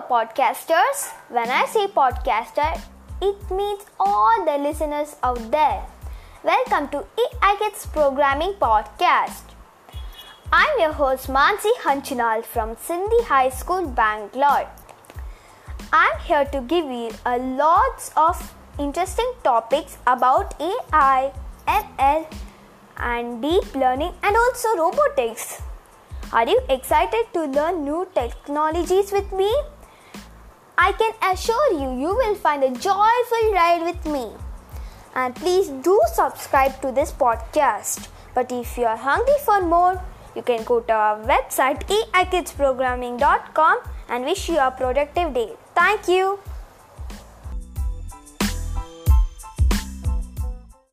Podcasters. When I say podcaster, it means all the listeners out there. Welcome to AI Kids Programming Podcast. I'm your host Mansi Hanchinal from Sindhi High School, Bangalore. I'm here to give you a lots of interesting topics about AI, ML, and deep learning, and also robotics. Are you excited to learn new technologies with me? I can assure you, you will find a joyful ride with me. And please do subscribe to this podcast. But if you are hungry for more, you can go to our website aikidsprogramming.com and wish you a productive day. Thank you.